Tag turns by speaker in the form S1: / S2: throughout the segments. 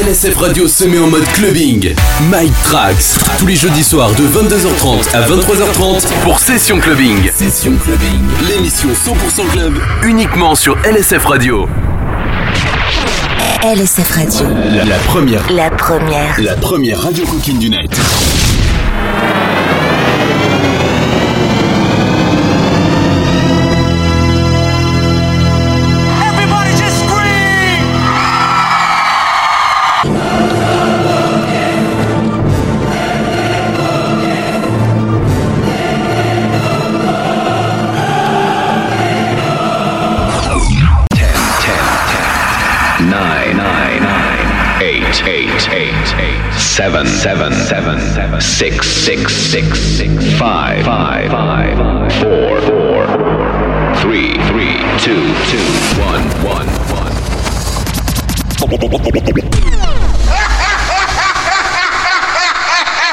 S1: LSF Radio se met en mode clubbing. Mike Trax, tous les jeudis soirs de 22h30 à 23h30 pour Session Clubbing. Session Clubbing, l'émission 100% club, uniquement sur LSF Radio.
S2: LSF Radio.
S1: La, la première.
S2: La première.
S1: La première radio coquine du net.
S3: Seven, seven, seven, seven, six, six, six, six, five, five, five, four, four, three, three, two, two, one, one, one.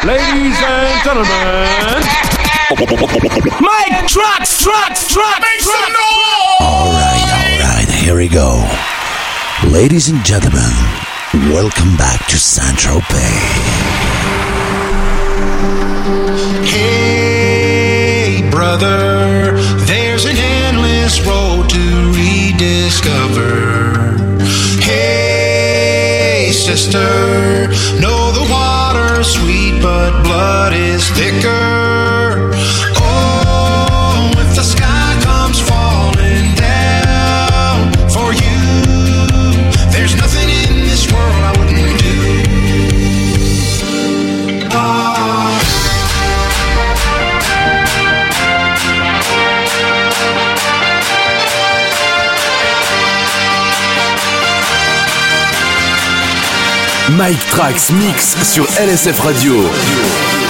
S4: Ladies and gentlemen, Mike Trax, Trax, Trax, make some noise!
S5: All right, all right, here we go. Ladies and gentlemen, welcome back to Central Bay.
S6: Hey, brother, there's an endless road to rediscover. Hey, sister, know the water's sweet, but blood is thicker.
S1: Mike Trax Mix sur LSF Radio.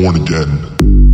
S2: born again.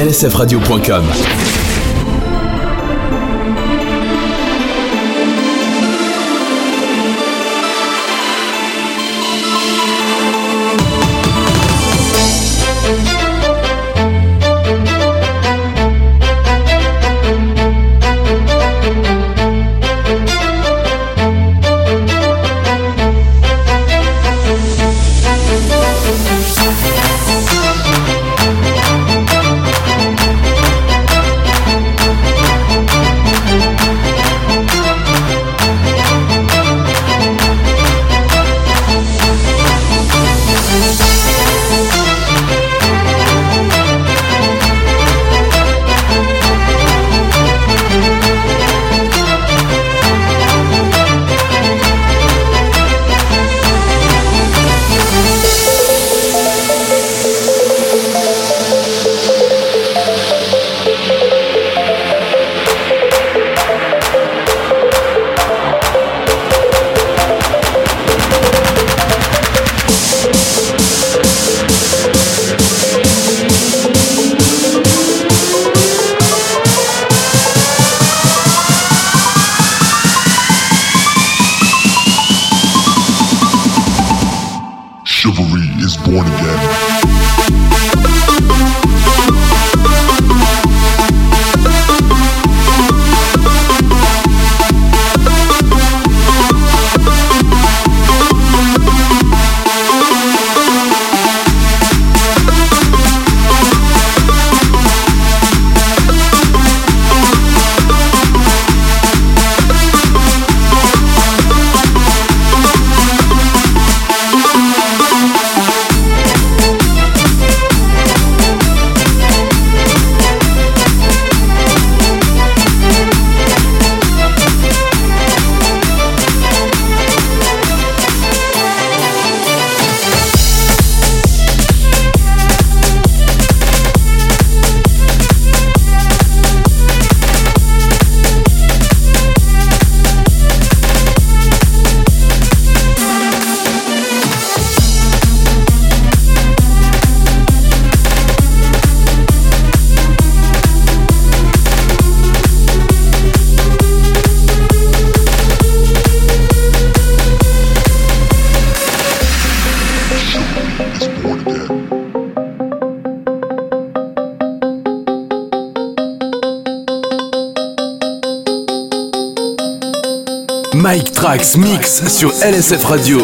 S1: lsfradio.com Mix sur LSF Radio.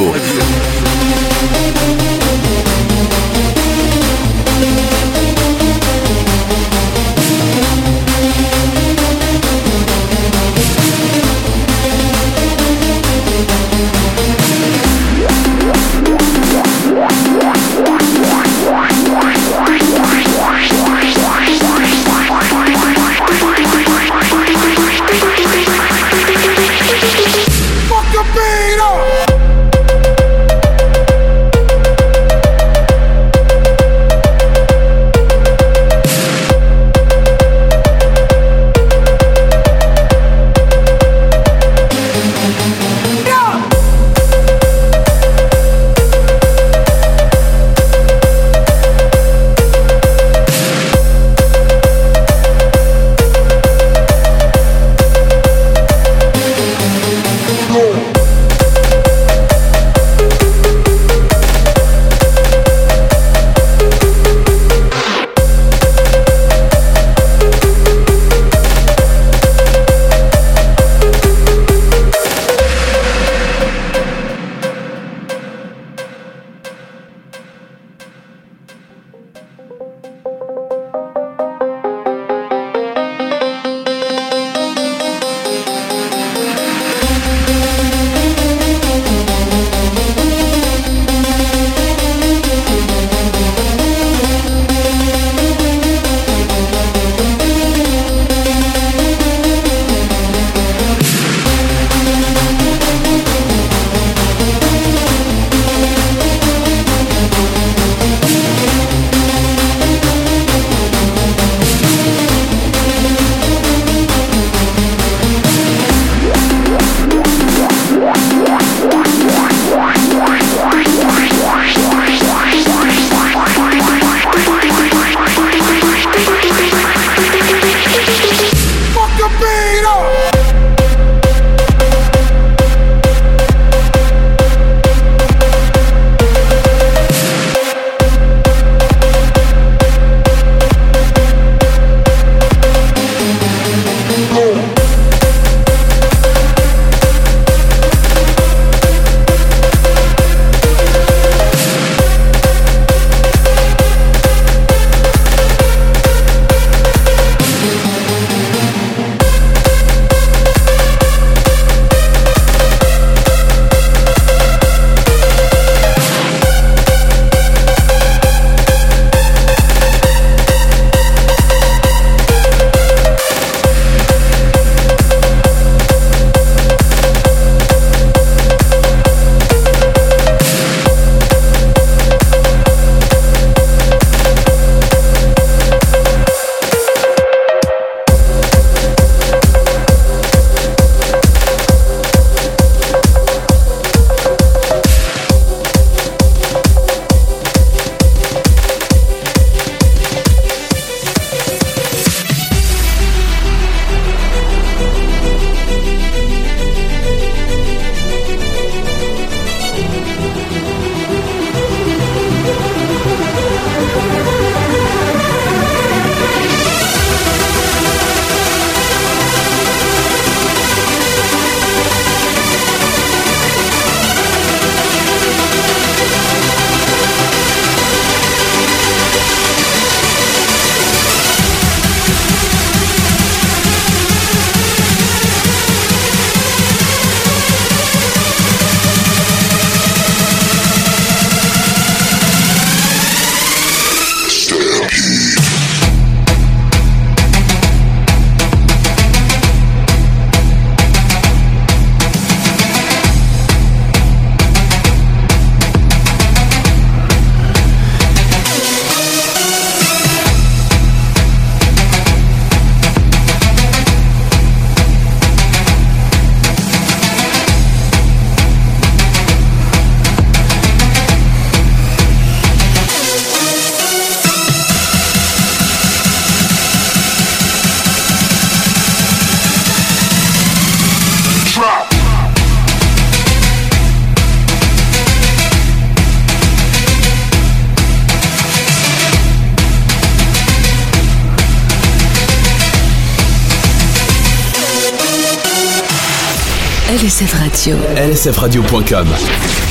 S1: sfradio.com.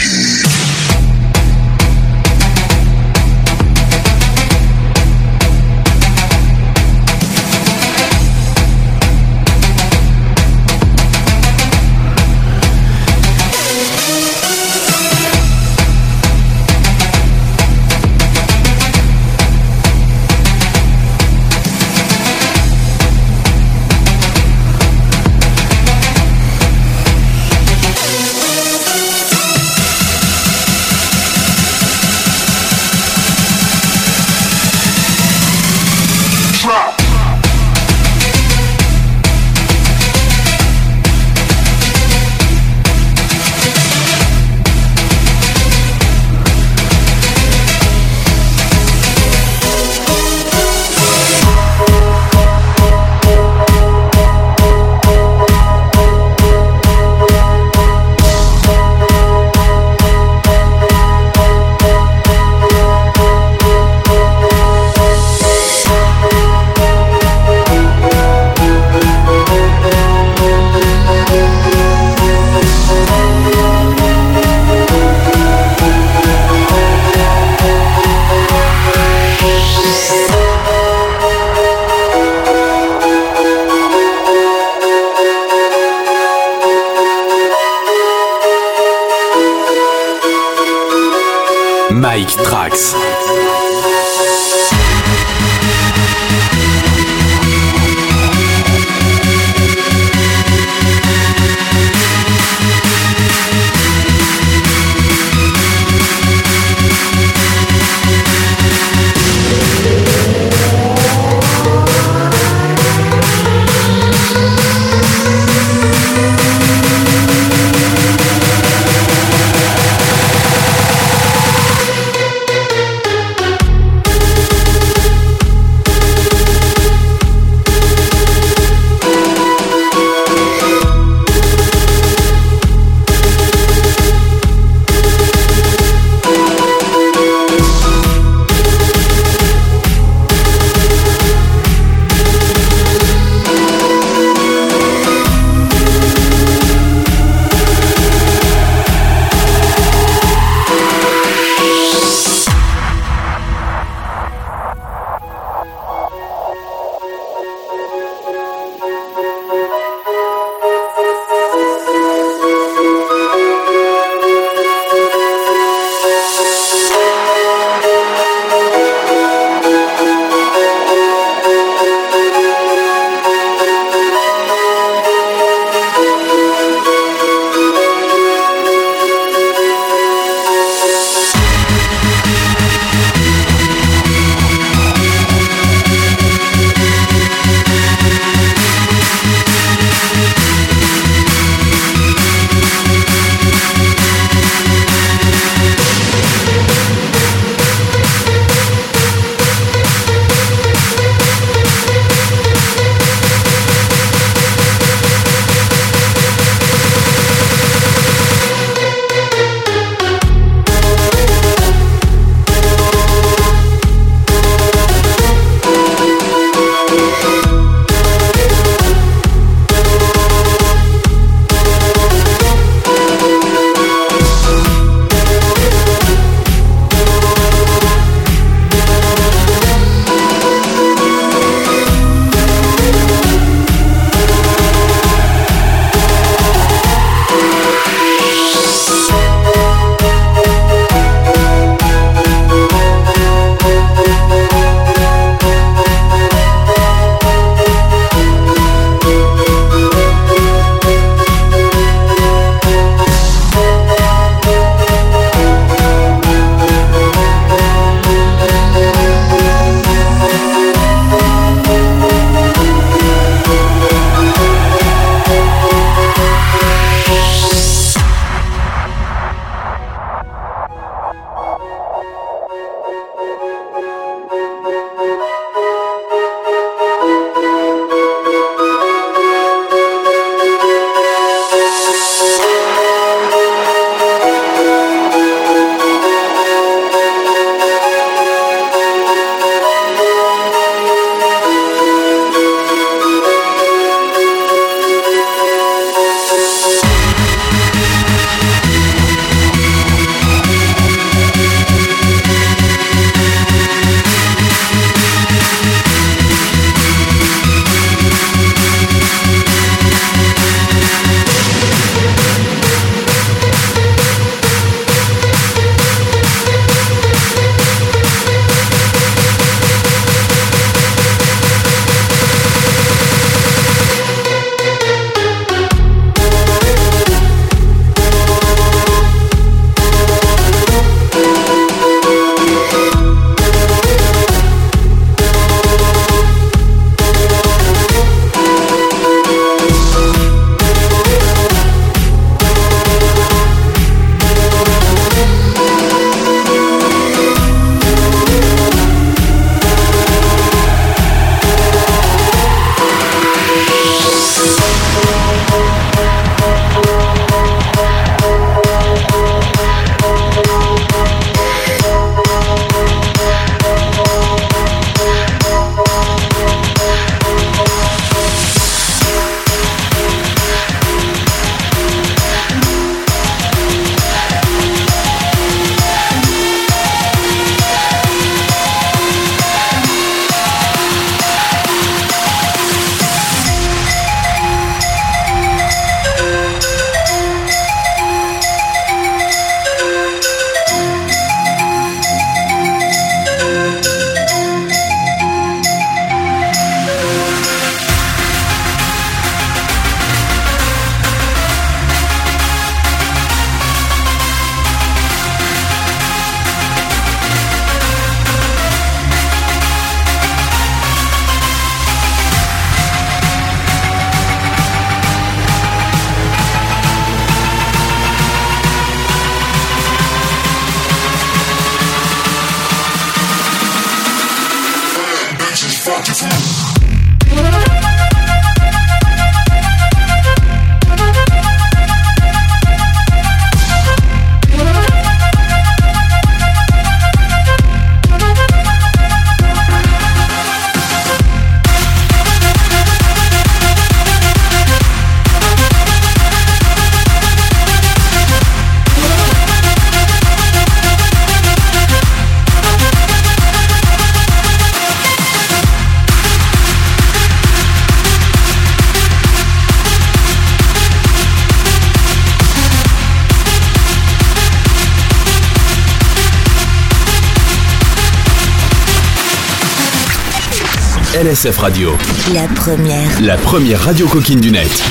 S1: Trax. LSF Radio.
S7: La première.
S1: La première radio coquine du net.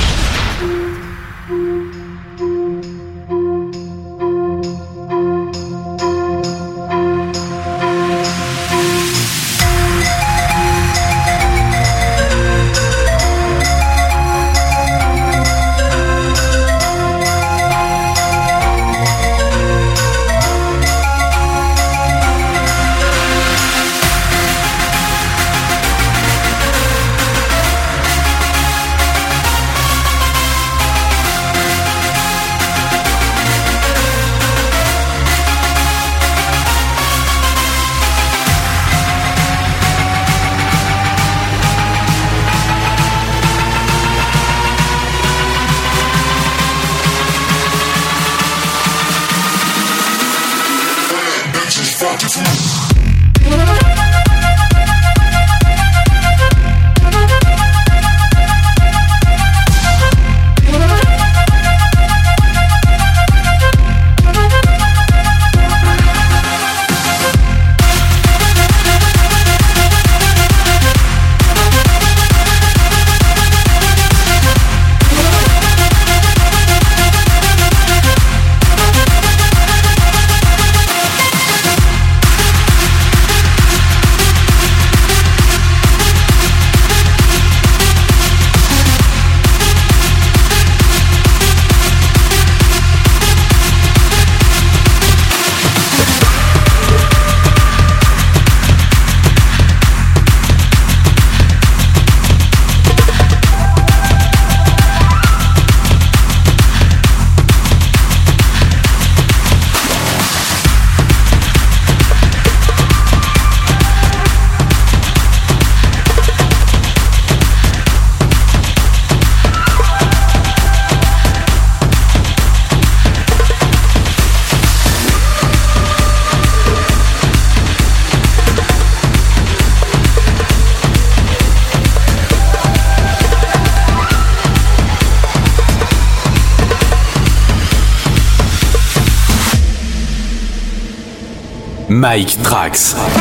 S1: Mike Trax.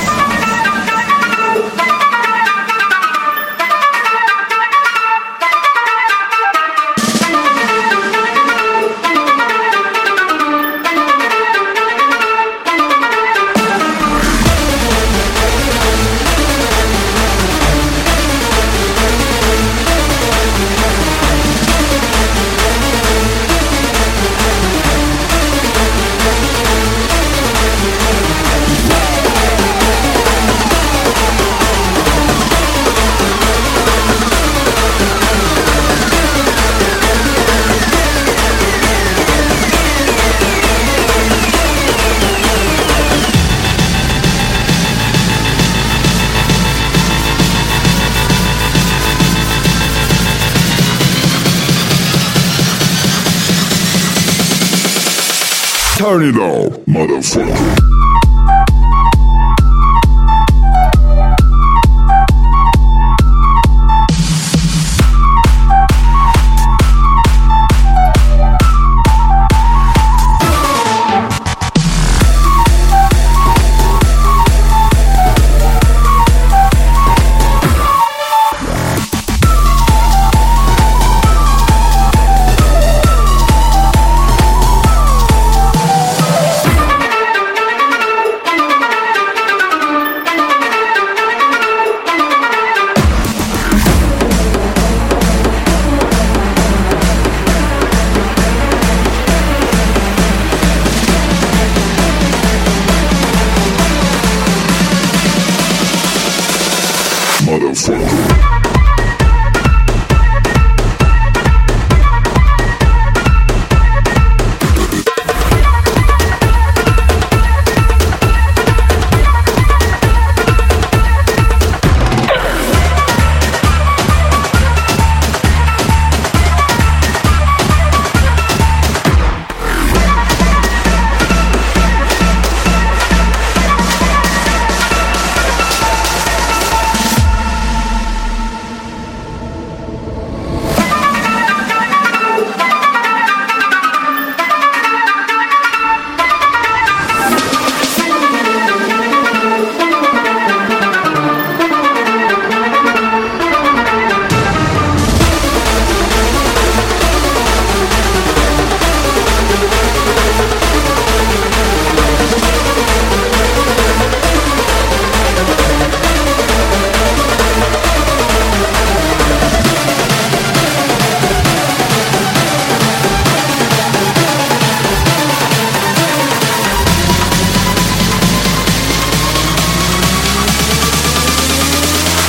S2: Turn it up, motherfucker.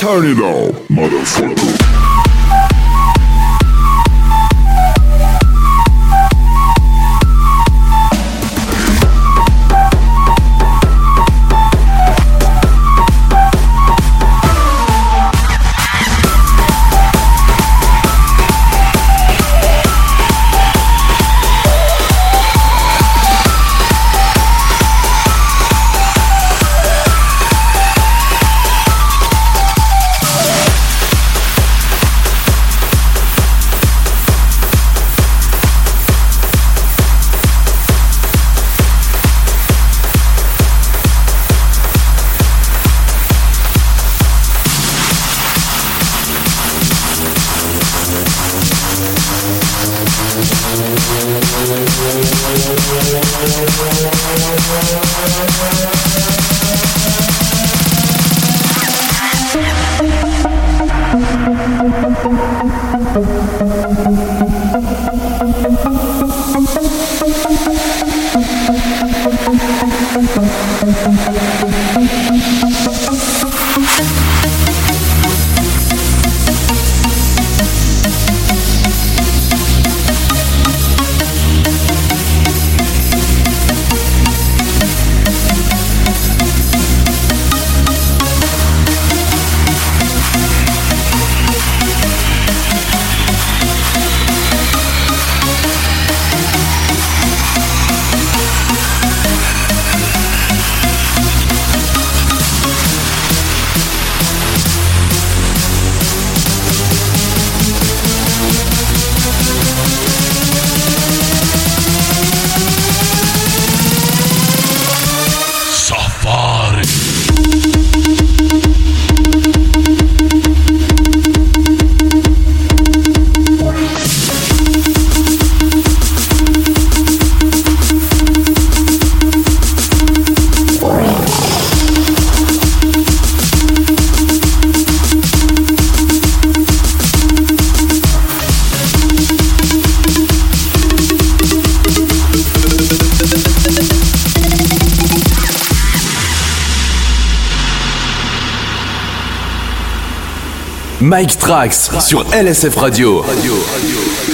S2: Turn it on, motherfucker.
S4: Mike Trax sur LSF Radio. LSF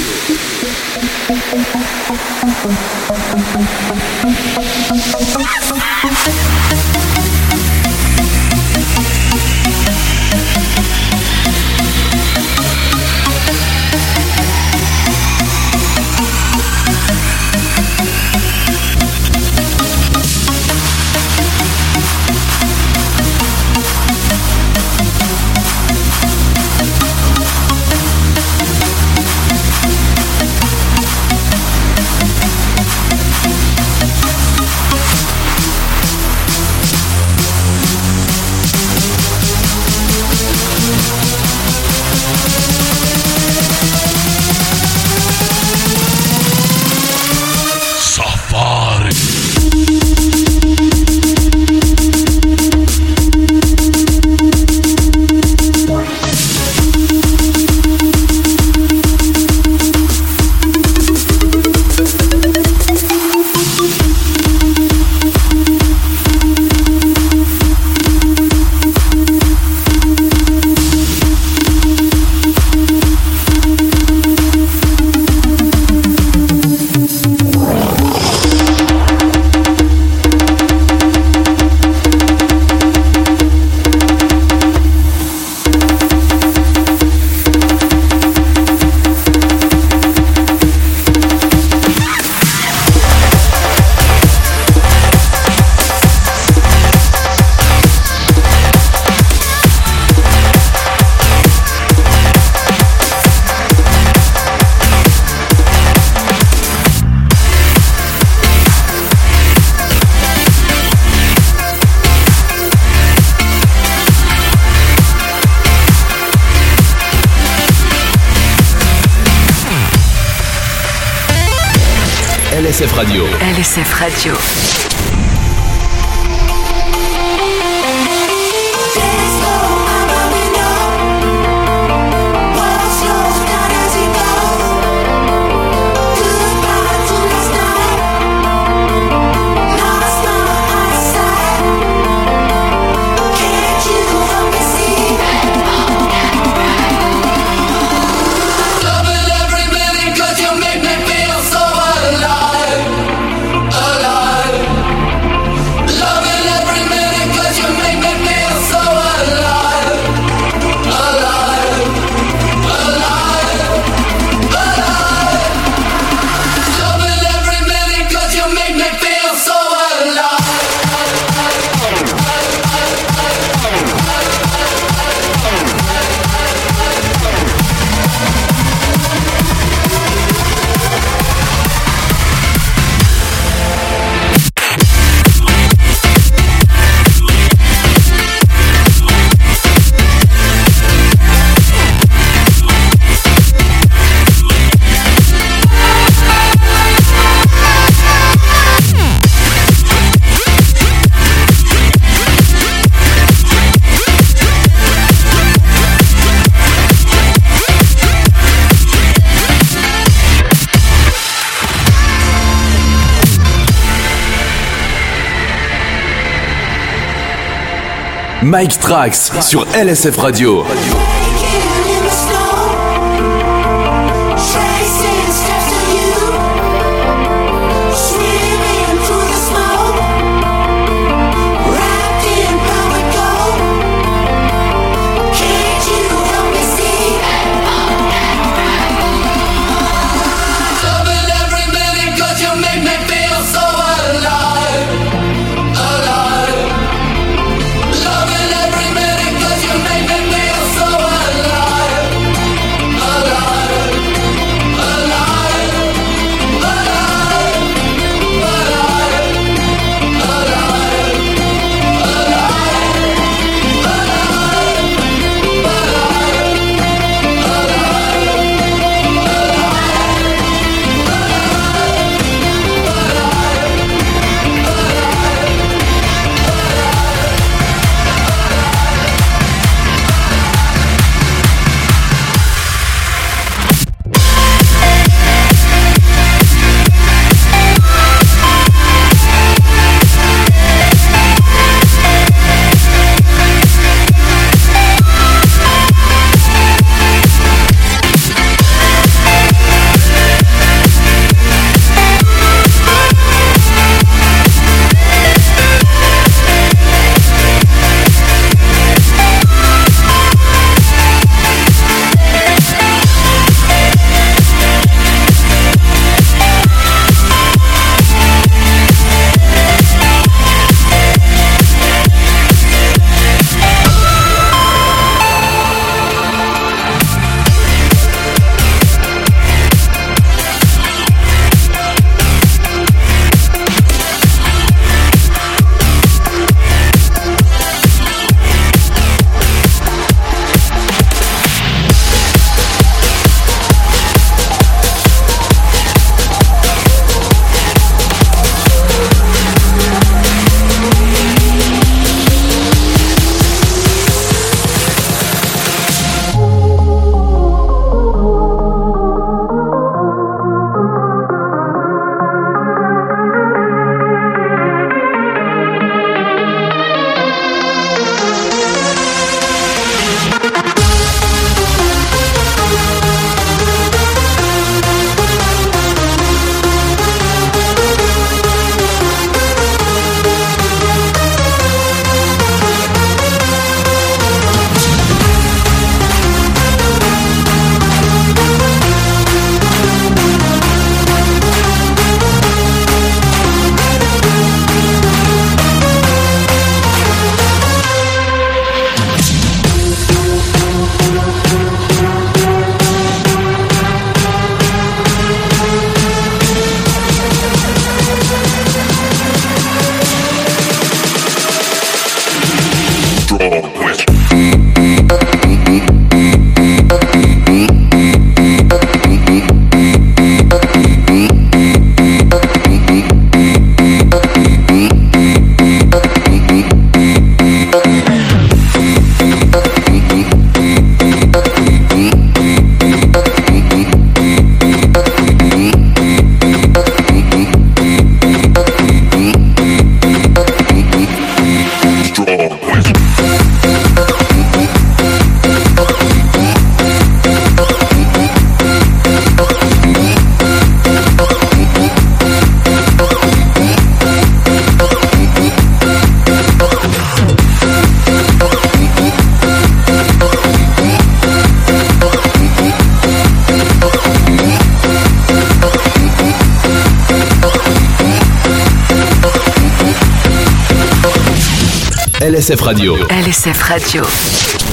S4: Radio. Mike Trax sur LSF Radio. LSF Radio.
S7: LSF Radio.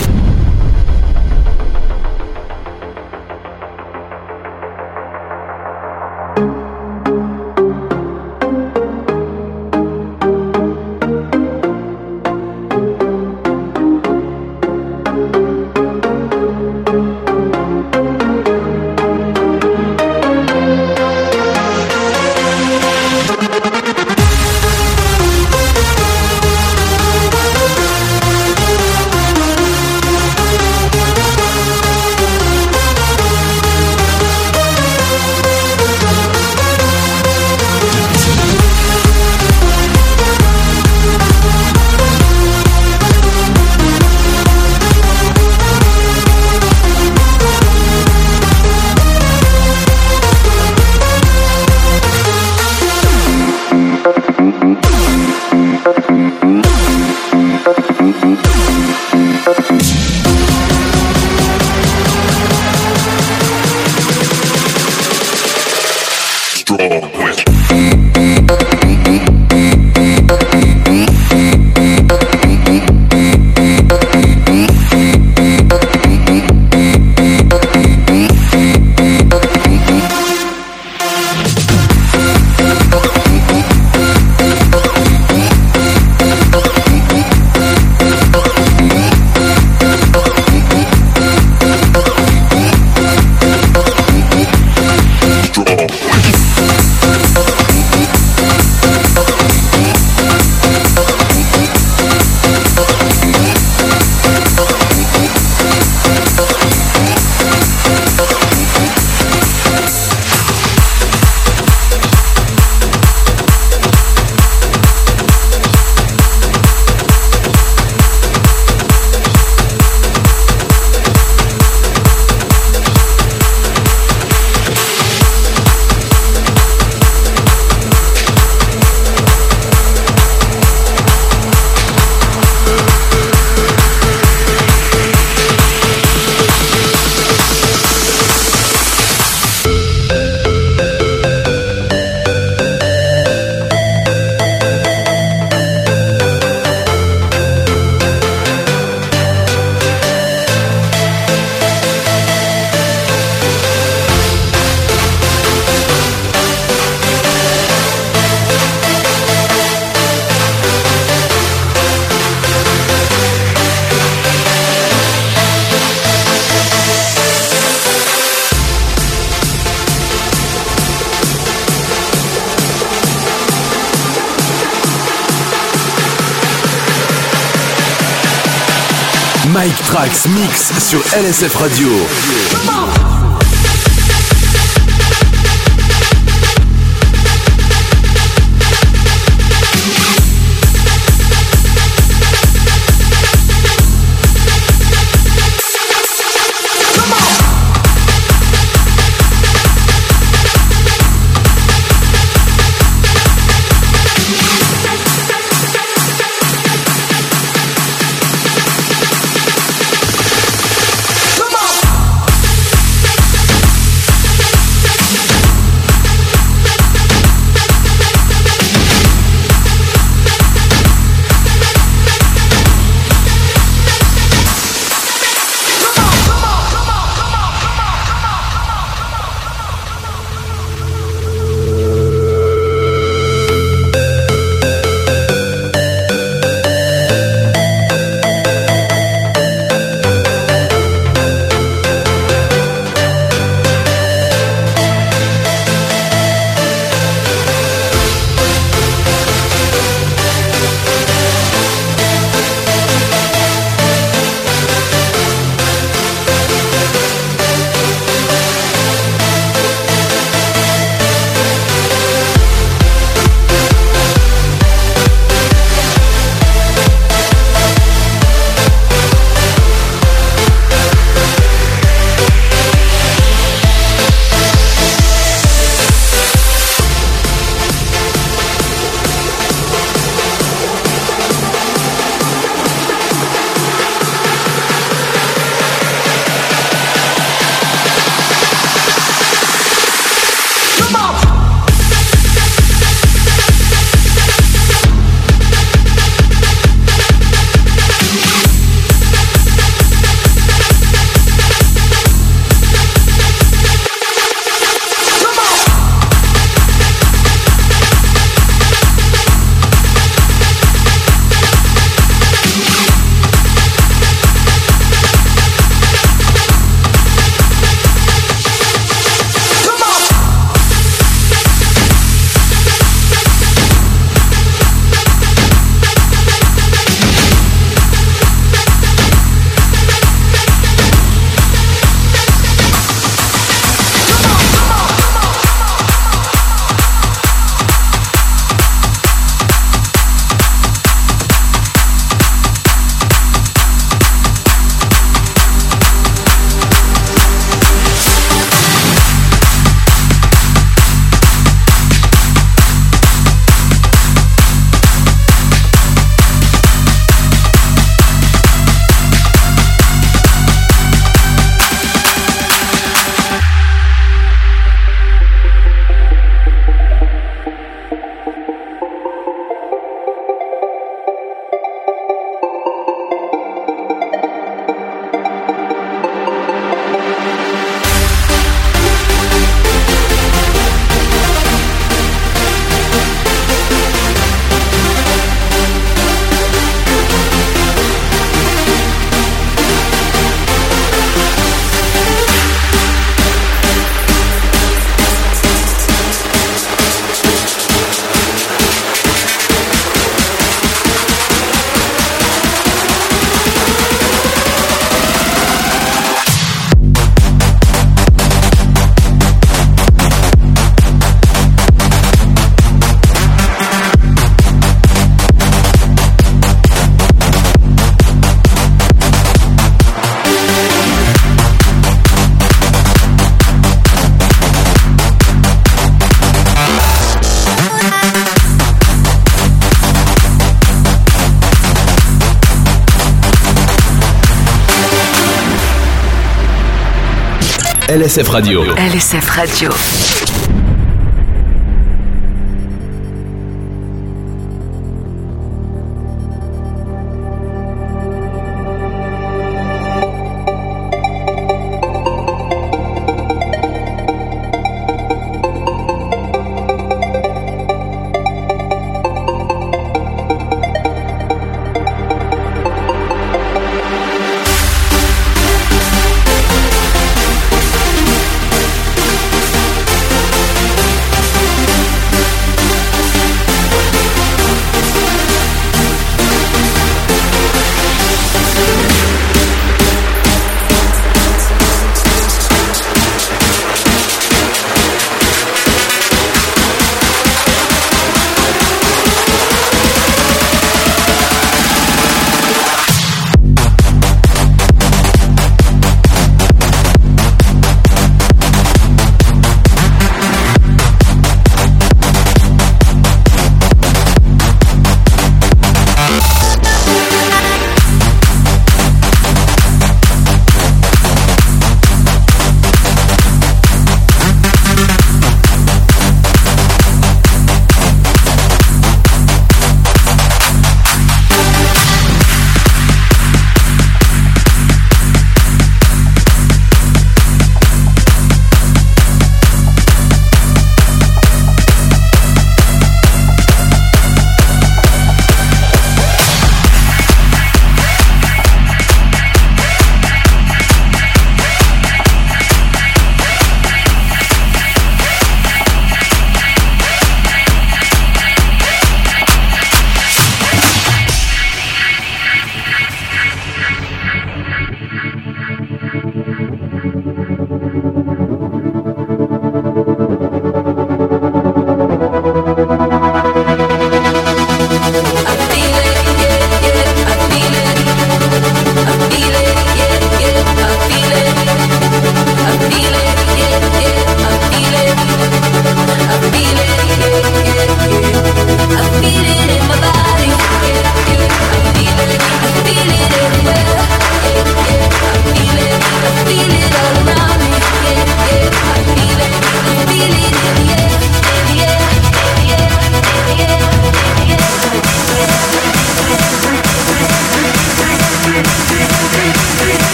S1: Mike Trax Mix sur LSF Radio. LSF Radio.
S7: LSF Radio.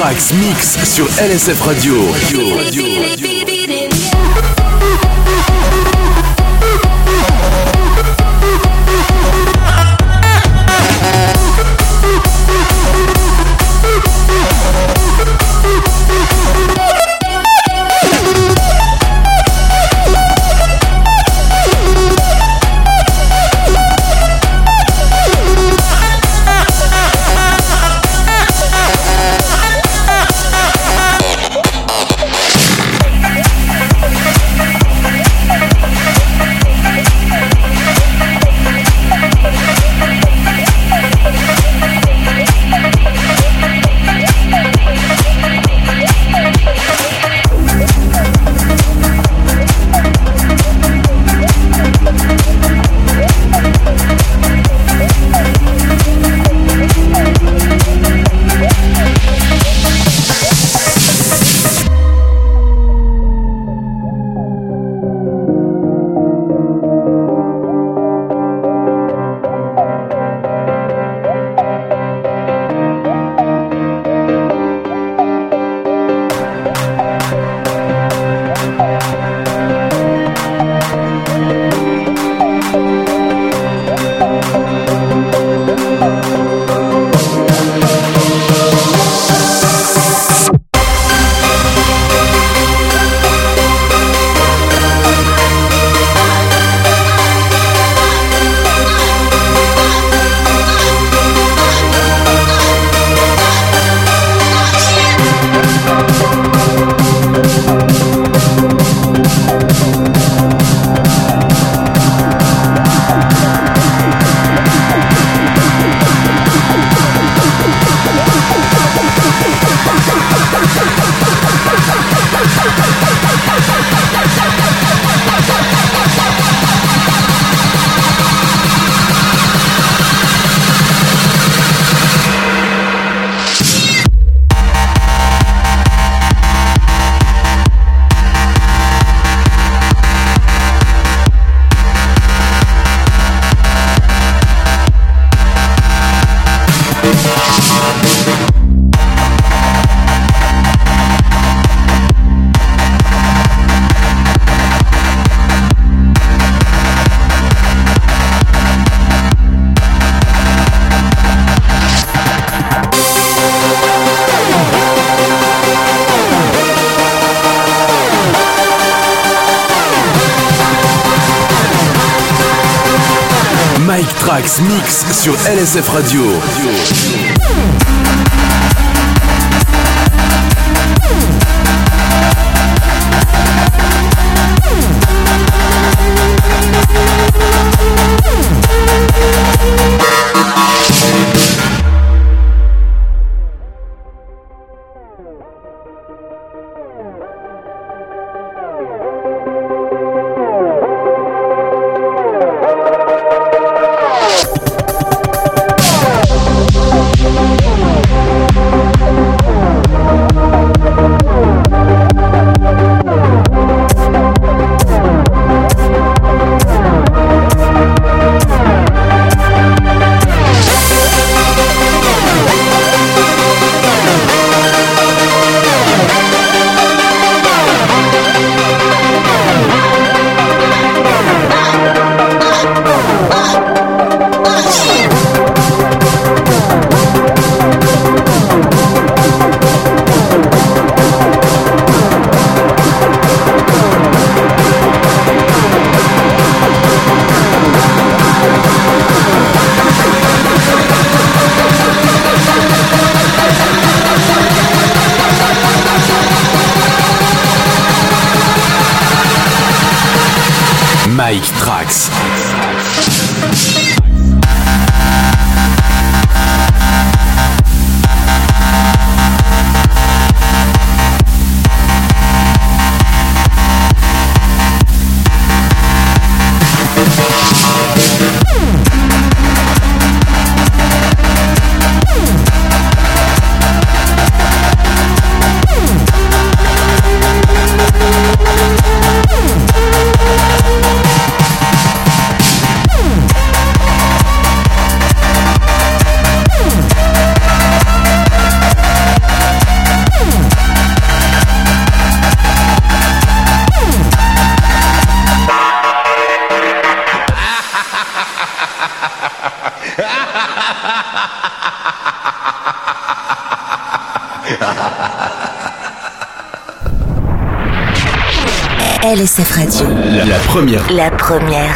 S1: Trax Mix sur LSF Radio. Radio, radio, radio. Radio.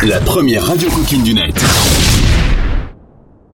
S1: La première radio coquine du net.